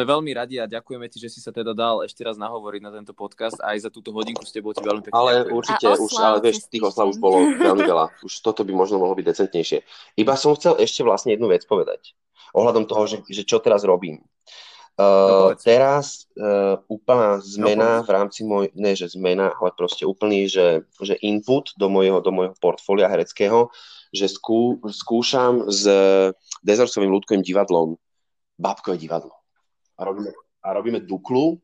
Sme veľmi radi a ďakujeme ti, že si sa teda dal ešte raz nahovoriť na tento podcast a aj za túto hodinku s tebou ti veľmi pekne Ale ďakujem. určite, už, ale vieš, tých oslav už bolo veľmi veľa. Už toto by možno mohlo byť decentnejšie. Iba som chcel ešte vlastne jednu vec povedať ohľadom toho, že, že čo teraz robím. Uh, no, teraz uh, úplná zmena no, v rámci môj, ne že zmena, ale proste úplný, že, že input do môjho, do môjho portfólia hereckého, že skú, skúšam s Dezorcovým ľudkovým divadlom Babkové divadlo. A robíme, a robíme Duklu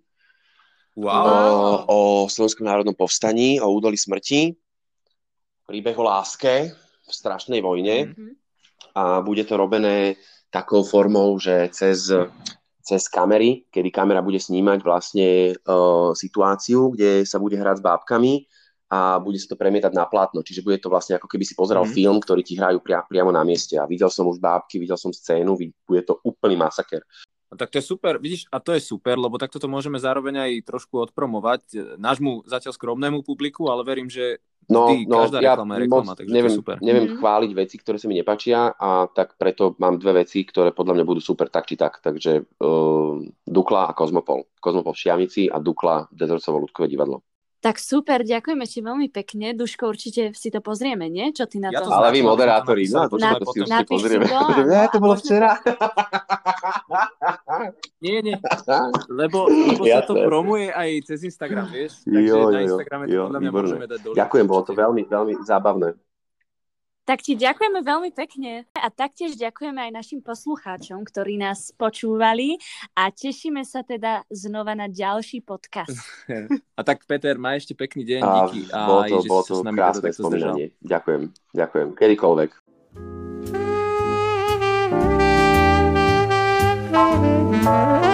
wow. o, o Slovenskom národnom povstaní, o údolí smrti, príbeh o láske v strašnej vojne mm-hmm. a bude to robené takou formou, že cez, cez kamery, kedy kamera bude snímať vlastne uh, situáciu, kde sa bude hrať s bábkami a bude sa to premietať na plátno. Čiže bude to vlastne ako keby si pozeral mm. film, ktorý ti hrajú pria, priamo na mieste. A videl som už bábky, videl som scénu, bude to úplný masaker. No tak to je super, vidíš, a to je super, lebo takto to môžeme zároveň aj trošku odpromovať e, nášmu zatiaľ skromnému publiku, ale verím, že No, vždy, no každá ja reklama je reklama, takže neviem, to je super. Neviem mm-hmm. chváliť veci, ktoré sa mi nepačia a tak preto mám dve veci, ktoré podľa mňa budú super tak či tak. Takže uh, Dukla a Kozmopol. Kozmopol v Šiamici a Dukla Dezorcovo ľudkové divadlo. Tak super, ďakujeme ti veľmi pekne. Duško, určite si to pozrieme, nie? Čo ty na ja to? Ale vy moderátori, no, to, na, to si určite pozrieme. To, [laughs] ne, to bolo včera. [laughs] nie, nie, lebo, lebo ja sa to promuje aj cez Instagram, vieš? Takže jo, jo, na Instagrame to podľa mňa výborné. môžeme dať dole. Ďakujem, bolo to veľmi, veľmi zábavné. Tak ti ďakujeme veľmi pekne a taktiež ďakujeme aj našim poslucháčom, ktorí nás počúvali a tešíme sa teda znova na ďalší podcast. [laughs] A tak Peter, má ešte pekný deň, a, díky. Bolo to, aj, bolo to s nami krásne teda spomínanie. Ďakujem, ďakujem. Kedykoľvek. thank you